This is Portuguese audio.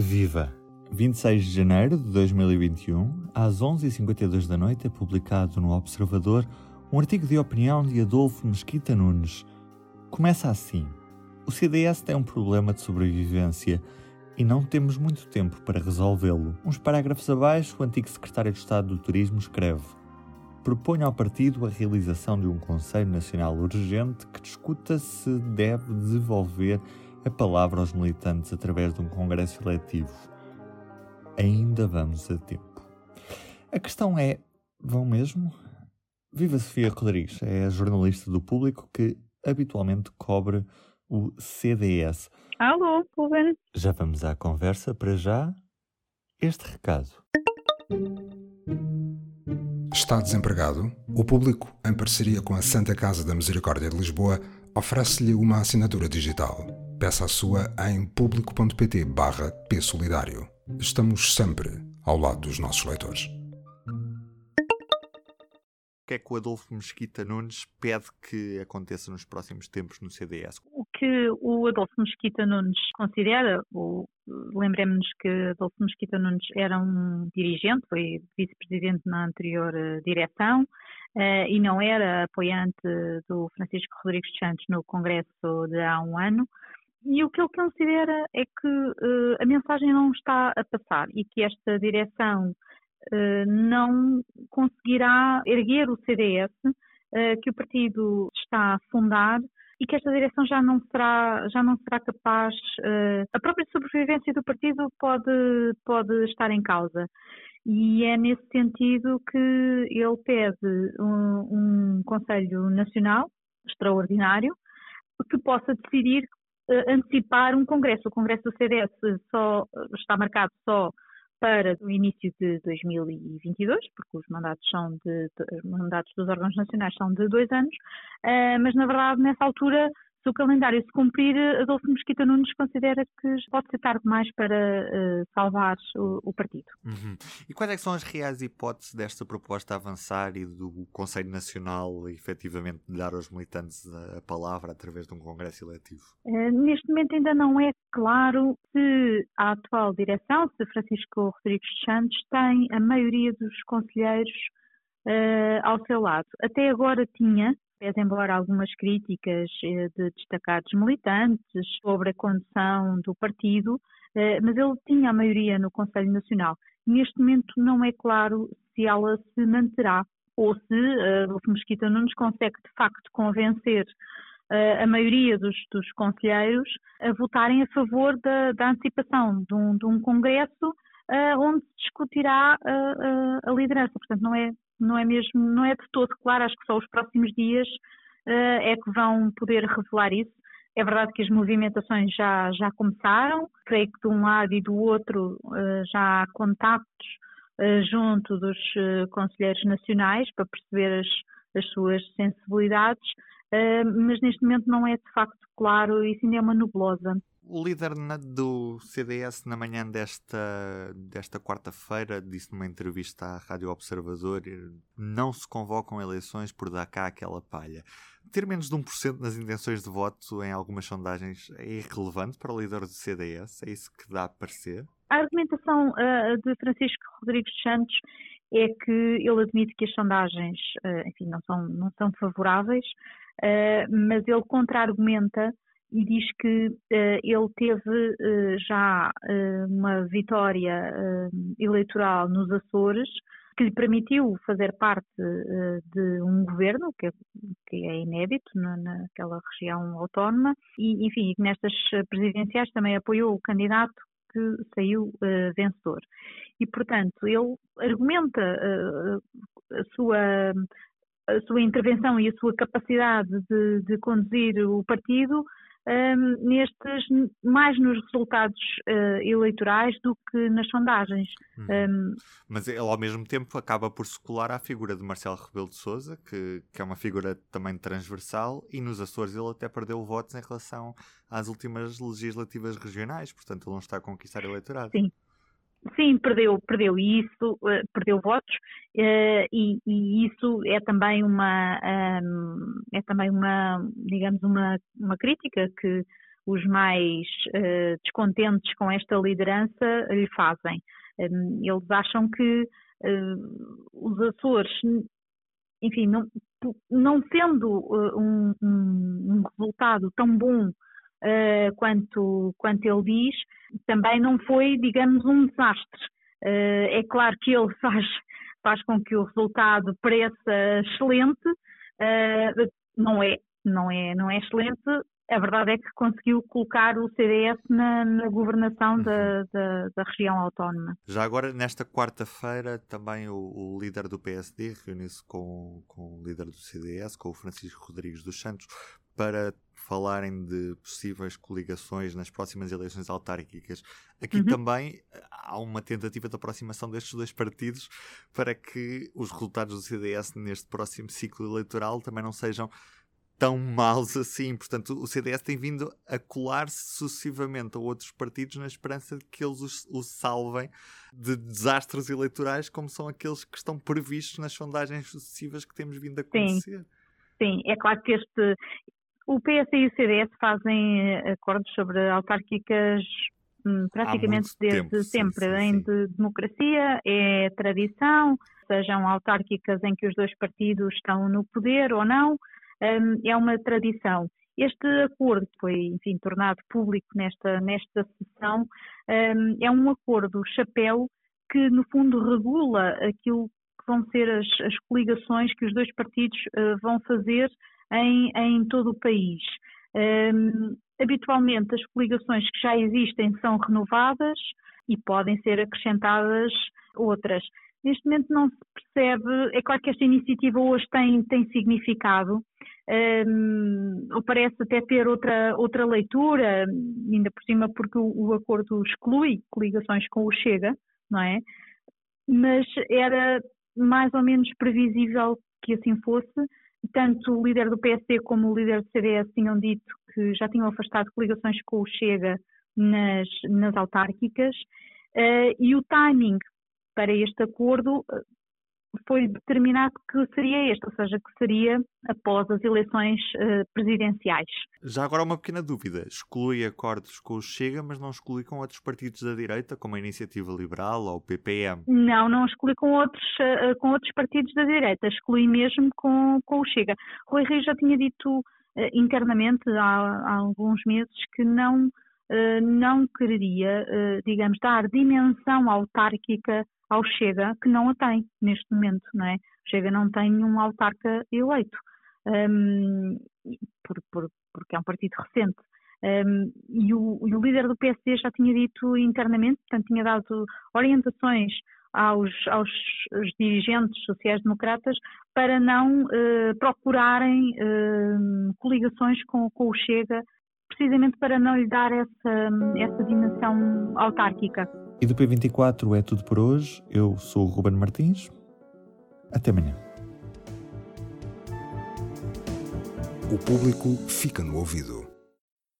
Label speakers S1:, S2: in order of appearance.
S1: Viva! 26 de janeiro de 2021, às 11h52 da noite, é publicado no Observador um artigo de opinião de Adolfo Mesquita Nunes. Começa assim: O CDS tem um problema de sobrevivência e não temos muito tempo para resolvê-lo. Uns parágrafos abaixo, o antigo secretário de Estado do Turismo escreve: Proponho ao partido a realização de um Conselho Nacional urgente que discuta se deve devolver a palavra aos militantes através de um congresso eletivo. Ainda vamos a tempo. A questão é: vão mesmo? Viva Sofia Rodrigues, é a jornalista do público que habitualmente cobre o CDS.
S2: Alô, Ruben.
S1: Já vamos à conversa, para já, este recado.
S3: Está desempregado? O público, em parceria com a Santa Casa da Misericórdia de Lisboa, oferece-lhe uma assinatura digital. Peça a sua em público.pt barra Solidário. Estamos sempre ao lado dos nossos leitores
S1: que é que o Adolfo Mesquita Nunes pede que aconteça nos próximos tempos no CDS?
S2: O que o Adolfo Mesquita Nunes considera, lembremos-nos que Adolfo Mesquita Nunes era um dirigente, foi vice-presidente na anterior uh, direção uh, e não era apoiante do Francisco Rodrigues Santos no Congresso de há um ano. E o que ele considera é que uh, a mensagem não está a passar e que esta direção eh, não conseguirá erguer o CDS eh, que o partido está a fundar e que esta direção já não será, já não será capaz, a própria sobrevivência do partido pode, pode estar em causa. E é nesse sentido que ele pede um, um Conselho Nacional extraordinário que possa decidir antecipar um congresso. O congresso do CDS só está marcado só para o início de 2022, porque os mandatos são de, de mandatos dos órgãos nacionais são de dois anos, uh, mas na verdade nessa altura se o calendário se cumprir, Adolfo Mesquita Nunes considera que pode ser tarde mais para uh, salvar o, o partido.
S1: Uhum. E quais é são as reais hipóteses desta proposta avançar e do Conselho Nacional efetivamente dar aos militantes a, palavra através de um congresso eletivo?
S2: Uh, neste momento ainda não é claro se a atual direção, se Francisco Rodrigues Santos, tem a maioria dos conselheiros uh, ao seu lado. Até agora tinha, pese embora algumas críticas eh, de destacados militantes sobre a condução do partido, eh, mas ele tinha a maioria no Conselho Nacional. Neste momento não é claro se ela se manterá ou se uh, Adolfo Mesquita não nos consegue de facto convencer uh, a maioria dos, dos conselheiros a votarem a favor da, da antecipação de um, de um congresso uh, onde se discutirá a liderança. Portanto, não é não é mesmo, não é de todo claro, acho que só os próximos dias uh, é que vão poder revelar isso. É verdade que as movimentações já, já começaram, creio que de um lado e do outro uh, já há contactos uh, junto dos conselheiros nacionais para perceber as, as suas sensibilidades, mas neste momento não é de facto claro, isso ainda é uma nublosa.
S1: O líder do CDS, na manhã desta, desta quarta-feira, disse numa entrevista à Rádio Observador: não se convocam eleições por dar cá aquela palha. Ter menos de 1% nas intenções de voto em algumas sondagens é irrelevante para o líder do CDS? É isso que dá a parecer?
S2: A argumentação uh, de Francisco Rodrigues Santos é que ele admite que as sondagens, uh, enfim, não são, não são favoráveis, uh, mas ele contra-argumenta e diz que uh, ele teve já uma vitória eleitoral nos Açores que lhe permitiu fazer parte de um governo que, que é inédito na, naquela região autónoma e, enfim, nestas presidenciais também apoiou o candidato que saiu vencedor. E, portanto, ele argumenta a sua a sua intervenção e a sua capacidade de, de conduzir o partido um, nestes, mais nos resultados uh, eleitorais do que nas sondagens.
S1: Hum. Um, Mas ele, ao mesmo tempo, acaba por se colar à figura de Marcelo Rebelo de Souza, que, que é uma figura também transversal, e nos Açores ele até perdeu votos em relação às últimas legislativas regionais, portanto ele não está a conquistar eleitorado.
S2: Sim. Sim, perdeu, perdeu isso, uh, perdeu votos uh, e, e, isso é também uma um, é também uma digamos uma, uma crítica que os mais uh, descontentes com esta liderança lhe fazem. Um, eles acham que os Açores, enfim, não, não sendo um, um, resultado tão bom quanto, quanto ele diz, também não foi, digamos, um desastre. é claro que ele faz, faz com que o resultado pareça excelente, não é, não é, não é excelente, a verdade é que conseguiu colocar o CDS na, na governação uhum. da, da, da, região autónoma.
S1: Já agora, nesta quarta-feira, também o, o, líder do PSD reuniu-se com, com o líder do CDS, com o Francisco Rodrigues dos Santos, para falarem de possíveis coligações nas próximas eleições autárquicas. Aqui uhum. também há uma tentativa de aproximação destes dois partidos para que os resultados do CDS neste próximo ciclo eleitoral também não sejam tão maus assim. Portanto, o CDS tem vindo a colar-se sucessivamente a outros partidos na esperança de que eles os, os, salvem de desastres eleitorais, como são aqueles que estão previstos nas sondagens sucessivas que temos vindo a conhecer.
S2: Sim, Sim. é claro que este. O PS e o CDS fazem eh, acordos sobre autárquicas hum, praticamente desde tempo, sempre. Sim, sim, em de democracia, é tradição, sejam autárquicas em que os dois partidos estão no poder ou não um, é uma tradição. Este acordo foi, enfim, tornado público nesta, nesta sessão, um, é um acordo chapéu que, no fundo, regula aquilo que vão ser as, as coligações que os dois partidos uh, vão fazer em, em todo o país. Um, habitualmente, as coligações que já existem são renovadas e podem ser acrescentadas outras. Neste momento não se percebe, é claro que esta iniciativa hoje tem, tem significado, um, ou parece até ter outra, outra leitura, ainda por cima porque o, o acordo exclui coligações com o Chega, não é? Mas era mais ou menos previsível que assim fosse, tanto o líder do PSD como o líder do CDS tinham dito que já tinham afastado coligações com o Chega nas, nas autárquicas, uh, e o timing para este acordo foi determinado que seria este, ou seja, que seria após as eleições uh, presidenciais.
S1: Já agora uma pequena dúvida. Exclui acordos com o Chega, mas não exclui com outros partidos da direita, como a Iniciativa Liberal ou o PPM?
S2: Não, não exclui com outros, uh, com outros partidos da direita, exclui mesmo com, com o Chega. Rui Rio já tinha dito uh, internamente há, há, alguns meses que não, não quereria, digamos, dar dimensão autárquica ao Chega, que não a tem neste momento, não é? O Chega não tem um autarca eleito, um, por, por, porque é um partido recente. Um, e, o, e, o, líder do PSD já tinha dito internamente, portanto, tinha dado orientações aos, aos dirigentes sociais-democratas para não uh, procurarem uh, coligações com, com o Chega, precisamente para não lhe dar essa, essa dimensão autárquica.
S1: E do P24 é tudo por hoje. Eu sou o Ruben Martins. Até amanhã.
S3: O público fica no ouvido.